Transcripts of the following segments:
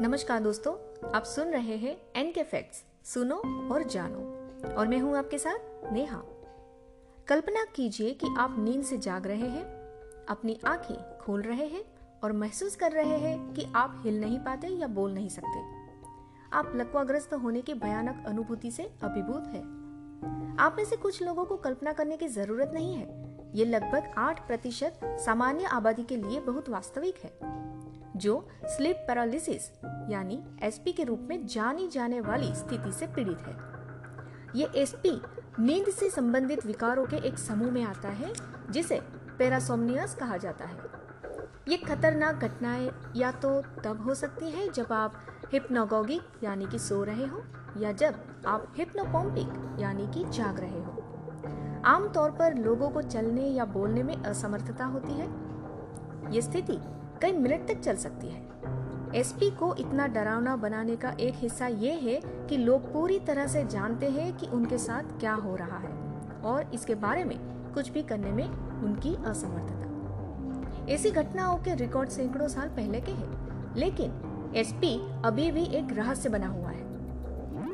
नमस्कार दोस्तों, आप सुन रहे हैं एन के फैक्ट्स सुनो और जानो। और मैं हूँ आपके साथ नेहा। कल्पना कीजिए कि आप नींद से जाग रहे हैं, अपनी आँखें खोल रहे हैं और महसूस कर रहे हैं कि आप हिल नहीं पाते या बोल नहीं सकते। आप लकवाग्रस्त होने की भयानक अनुभूति से अभिभूत है। आप में से कुछ लोगों को कल्पना करने की ज़रूरत नहीं है। ये लगभग आठ प्रतिशत सामान्य आबादी के लिए बहुत वास्तविक है। जो स्लीप पैरालिसिस, यानी एसपी के रूप में जानी जाने वाली स्थिति से पीड़ित है। ये एसपी नींद से संबंधित विकारों के एक समूह में आता है, जिसे पेरासोमनियस कहा जाता है। ये खतरनाक घटनाएँ या तो तब हो सकती है जब आप हिप्नोगोगिक, यानी कि सो रहे हो, या जब आप हिप्नोपोम्पिक, यानी कि जाग रहे हो। आमतौर पर लोगों को चलने या बोलने में असमर्थता होती है। ये स्थिति कई मिनट तक चल सकती है। एसपी को इतना डरावना बनाने का एक हिस्सा ये है कि लोग पूरी तरह से जानते हैं कि उनके साथ क्या हो रहा है और इसके बारे में कुछ भी करने में उनकी असमर्थता। ऐसी घटनाओं के रिकॉर्ड सैकड़ों साल पहले के हैं, लेकिन एसपी अभी भी एक रहस्य बना हुआ है।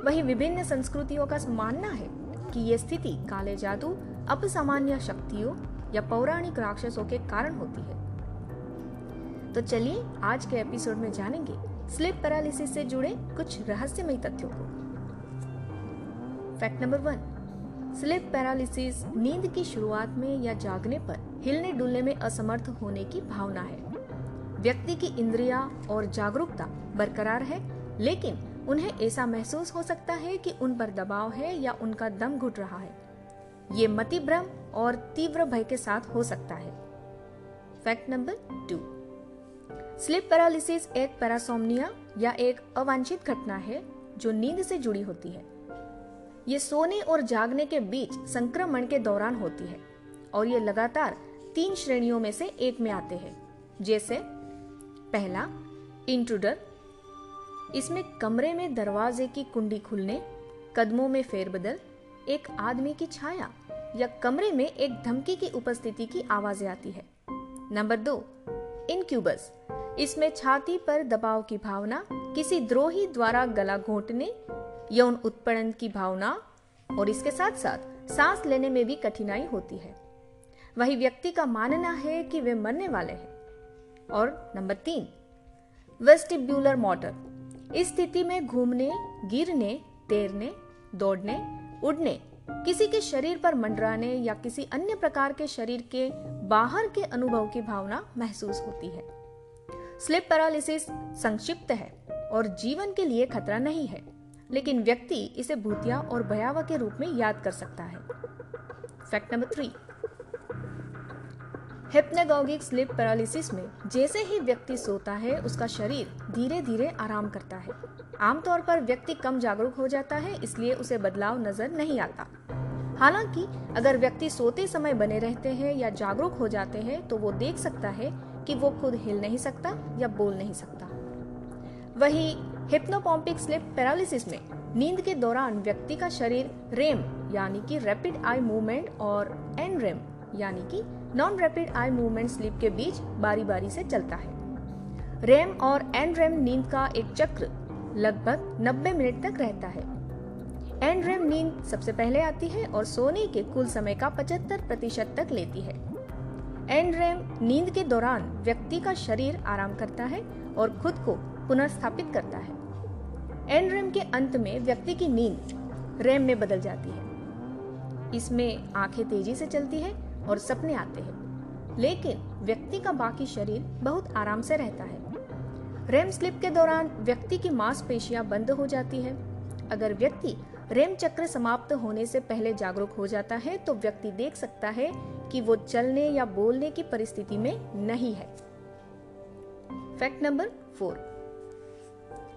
वही विभिन्न संस्कृतियों का मानना है कि ये स्थिति काले जादू अपसामान्य शक्तियों या पौराणिक राक्षसों के कारण होती है। तो चलिए आज के एपिसोड में जानेंगे स्लिप पैरालिसिस से जुड़े कुछ रहस्यमय तथ्यों को। Fact number one sleep paralysis नींद की शुरुआत में या जागने पर हिलने डुलने में असमर्थ होने की भावना है। व्यक्ति की इंद्रिया और जागरूकता बरकरार है, लेकिन उन्हें ऐसा महसूस हो सकता है कि उन पर दबाव है या उनका दम घुट रहा है। ये मति भ्रम और तीव्र भय के साथ हो सकता है। Fact number two sleep paralysis एक पैरासोमनिया या एक अवांछित घटना है जो नींद से जुड़ी होती है। ये सोने और जागने के बीच संक्रमण के दौरान होती है और ये लगातार तीन श्रेणियों में से एक में आते हैं। जैसे, पहला, इंट्रूडर। इसमें कमरे में दरवाजे की कुंडी खुलने, कदमों में फेरबदल, एक आदमी की छाया या कमरे में एक धमकी की उपस्थिति की आवाज़ें आती है। नंबर दो, इनक्यूबस। इसमें छाती पर दबाव की भावना, किसी द्रोही द्वारा गला घोटने, यौन उत्पीड़न की भावना और इसके साथ साथ सांस लेने में भी कठिनाई होती है। वही व्यक्ति का मानना है कि वे मरने वाले हैं। और नंबर तीन, वेस्टिब्यूलर मोटर। इस स्थिति में घूमने, गिरने, तैरने, दौड़ने, उड़ने, किसी के शरीर पर मंडराने या किसी अन्य प्रकार के शरीर के बाहर के अनुभव की भावना महसूस होती है। स्लिप पैरालिसिस संक्षिप्त है और जीवन के लिए खतरा नहीं है, लेकिन व्यक्ति इसे भूतिया और भयावह के रूप में याद कर सकता है। Fact number three hypnagogic sleep paralysis में जैसे ही व्यक्ति सोता है, उसका शरीर धीरे धीरे आराम करता है। आमतौर पर व्यक्ति कम जागरूक हो जाता है, इसलिए उसे बदलाव नज़र नहीं आता। हालाँकि, अगर व्यक्ति सोते समय बने रहते हैं या जागरूक हो जाते हैं तो वो देख सकता है कि वो खुद हिल नहीं सकता या बोल नहीं सकता। वही हिप्नोपॉम्पिक स्लिप पैरालिसिस में नींद के दौरान व्यक्ति का शरीर रेम, यानी कि रैपिड आई मूवमेंट, और एन रेम यानी कि non rapid eye movement sleep के बीच बारी बारी से चलता है। रेम और एन रेम नींद का एक चक्र लगभग 90 मिनट तक रहता है। एन रेम नींद सबसे पहले आती है और सोने के कुल समय का 75 प्रतिशत तक लेती है। एनरेम नींद के दौरान व्यक्ति का शरीर आराम करता है और खुद को पुनर्स्थापित करता है। एनरेम के अंत में व्यक्ति की नींद रेम में बदल जाती है। इसमें आँखें तेज़ी से चलती है और सपने आते हैं। लेकिन व्यक्ति का बाकी शरीर बहुत आराम से रहता है। रेम स्लिप के दौरान व्यक्ति की मांसपेशियाँ बंद हो जाती है। अगर व्यक्ति रेम चक्र समाप्त होने से पहले जागरूक हो जाता है तो व्यक्ति देख सकता है कि वो चलने या बोलने की परिस्थिति में नहीं है। Fact number four.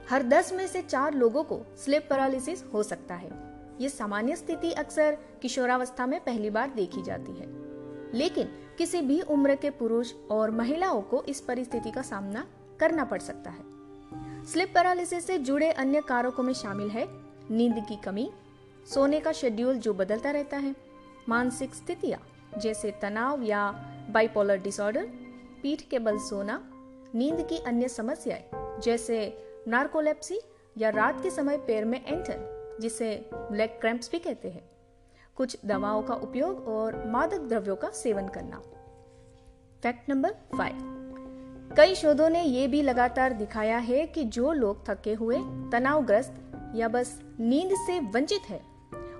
हर दस में से चार लोगों को स्लिप पैरालिसिस हो सकता है। ये सामान्य स्थिति अक्सर किशोरावस्था में पहली बार देखी जाती है। लेकिन किसी भी उम्र के पुरुष और महिलाओं को इस परिस्थिति का सामना करना पड़ सकता है। स्लिप पैरालिसिस से जुड़े अन्य कारकों में शामिल है नींद की कमी, सोने का शेड्यूल जो बदलता रहता है, मानसिक स्थितियाँ जैसे तनाव या बाइपोलर डिसऑर्डर पीठ के बल सोना, नींद की अन्य समस्याएँ जैसे नार्कोलेप्सी या रात के समय पैर में एंटर, जिसे लेग क्रैम्प्स भी कहते हैं। कुछ दवाओं का उपयोग और मादक द्रव्यों का सेवन करना। फैक्ट नंबर फाइव कई शोधों ने यह भी लगातार दिखाया है कि जो लोग थके हुए, तनावग्रस्त या बस नींद से वंचित है,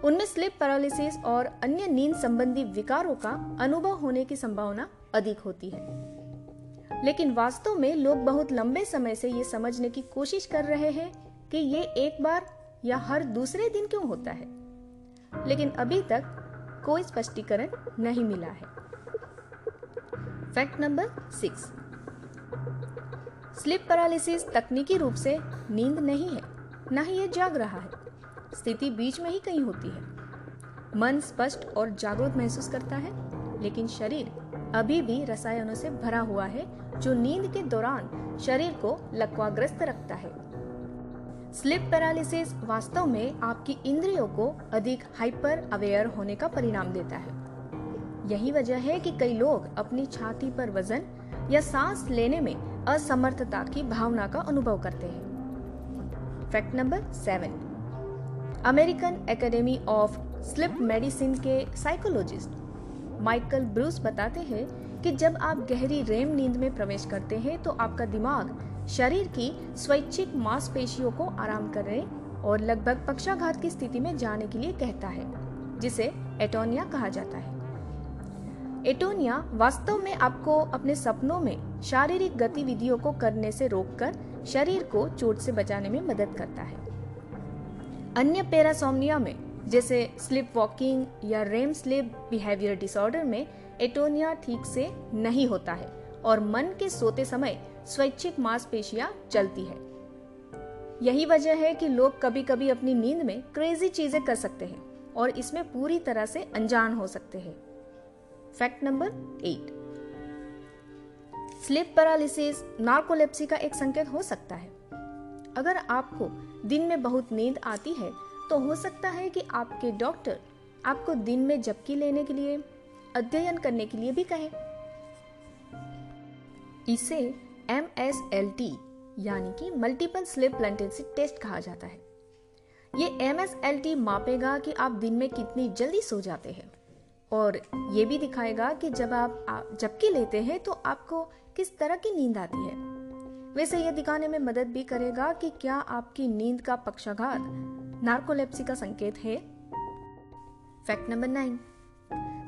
उनमें स्लिप पैरालिसिस और अन्य नींद संबंधी विकारों का अनुभव होने की संभावना अधिक होती है। लेकिन वास्तव में लोग बहुत लंबे समय से ये समझने की कोशिश कर रहे हैं कि ये एक बार या हर दूसरे दिन क्यों होता है। लेकिन अभी तक कोई स्पष्टीकरण नहीं मिला है। Fact number six. Sleep paralysis तकनीकी रूप से नींद नहीं है, न ही ये जाग रहा है। स्थिति बीच में ही कहीं होती है। मन स्पष्ट और जागरूक महसूस करता है, लेकिन शरीर अभी भी रसायनों से भरा हुआ है, जो नींद के दौरान शरीर को लकवाग्रस्त रखता है। स्लिप पैरालिसिस वास्तव में आपकी इंद्रियों को अधिक हाइपर अवेयर होने का परिणाम देता है। यही वजह है कि कई लोग अपनी छाती पर वज़न या सांस लेने में असमर्थता की भावना का अनुभव करते हैं। Fact number seven. American Academy of Sleep Medicine के साइकोलॉजिस्ट माइकल ब्रूस बताते हैं कि जब आप गहरी रेम नींद में प्रवेश करते हैं तो आपका दिमाग शरीर की स्वैच्छिक मांसपेशियों को आराम करने और लगभग पक्षाघात की स्थिति में जाने के लिए कहता है, जिसे एटोनिया कहा जाता है। एटोनिया वास्तव में आपको अपने सपनों में शारीरिक गतिविधियों को करने से रोककर शरीर को चोट से बचाने में मदद करता है। अन्य पैरासोमनिया में, जैसे स्लिप वॉकिंग या रेम स्लिप बिहेवियर डिसऑर्डर में, एटोनिया ठीक से नहीं होता है और मन के सोते समय स्वैच्छिक मांसपेशियाँ चलती है। यही वजह है कि लोग कभी कभी अपनी नींद में क्रेजी चीज़ें कर सकते हैं और इसमें पूरी तरह से अनजान हो सकते हैं। Fact number eight. Sleep paralysis, narcolepsy का एक संकेत हो सकता है। अगर आपको दिन में बहुत नींद आती है तो हो सकता है कि आपके डॉक्टर आपको दिन में झपकी लेने के लिए, अध्ययन करने के लिए भी कहे। इसे एम एस एल टी यानी कि मल्टीपल स्लिप लेंटेंसी टेस्ट कहा जाता है। ये एम एस एल टी मापेगा कि आप दिन में कितनी जल्दी सो जाते हैं। और ये भी दिखाएगा कि जब आप झपकी लेते हैं तो आपको किस तरह की नींद आती है। वैसे यह दिखाने में मदद भी करेगा कि क्या आपकी नींद का पक्षाघात नार्कोलेप्सी का संकेत है। Fact number nine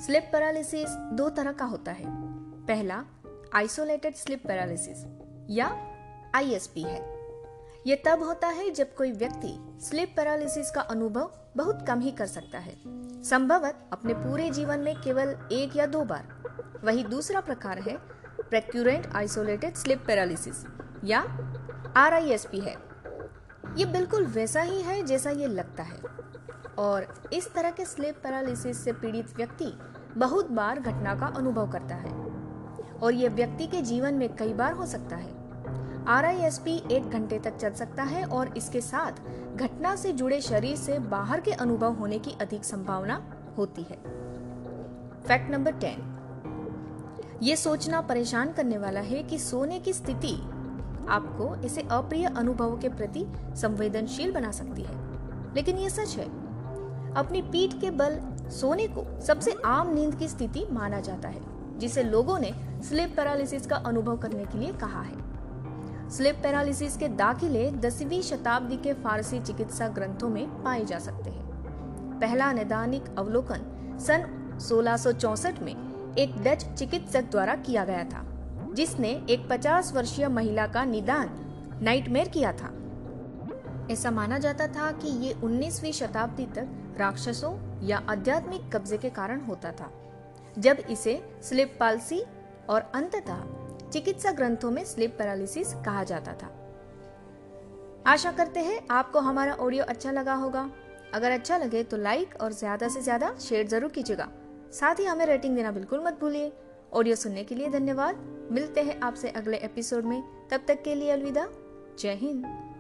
sleep paralysis दो तरह का होता है। पहला आइसोलेटेड स्लिप पैरालिसिस या आईएसपी है। यह तब होता है जब कोई व्यक्ति स्लिप पैरालिसिस का अनुभव बहुत कम ही कर सकता है। संभवत अपने पूरे जीवन में केवल एक या दो बार। वही दूसरा प्रकार है, प्रेक्यूरेंट आइसोलेटेड स्लिप पैरालिसिस, या आरआईएसपी है। ये बिल्कुल वैसा ही है जैसा ये लगता है। और इस तरह के स्लिप पैरालिसिस से पीड़ित व्यक्ति बहुत बार घटना का अनुभव करता है। और यह व्यक्ति के जीवन में कई बार हो सकता है। आर एक घंटे तक चल सकता है और इसके साथ घटना से जुड़े शरीर से बाहर के अनुभव होने की अधिक संभावना होती है। Fact number ten. ये सोचना परेशान करने वाला है कि सोने की स्थिति आपको इसे अप्रिय अनुभव के प्रति संवेदनशील बना सकती है। लेकिन ये सच है, अपनी पीठ के बल सोने को सबसे आम नींद की स्थिति माना जाता है, जिसे लोगों ने स्लिप पैरालिसिस का अनुभव करने के लिए कहा है। स्लिप पैरालिसिस के दाखिले दसवीं शताब्दी के फारसी चिकित्सा ग्रंथों में पाए जा सकते हैं। पहला नैदानिक अवलोकन सन 1664 में एक डच चिकित्सक द्वारा किया गया था, जिसने एक 50 वर्षीय महिला का निदान नाइटमेयर किया था। ऐसा माना जाता था कि ये 19वीं शताब्दी तक राक्षसों या आध्यात्मिक कब्जे के कारण होता था, जब इसे स्लिप पालसी और अंततः चिकित्सा ग्रंथों में स्लिप पैरालिसिस कहा जाता था। आशा करते हैं आपको हमारा ऑडियो अच्छा लगा होगा। अगर अच्छा लगे तो लाइक और ज़्यादा से ज़्यादा शेयर ज़रूर कीजिएगा। साथ ही हमें रेटिंग देना बिल्कुल मत भूलिए। ऑडियो सुनने के लिए धन्यवाद। मिलते हैं आपसे अगले एपिसोड में। तब तक के लिए अलविदा। जय हिंद।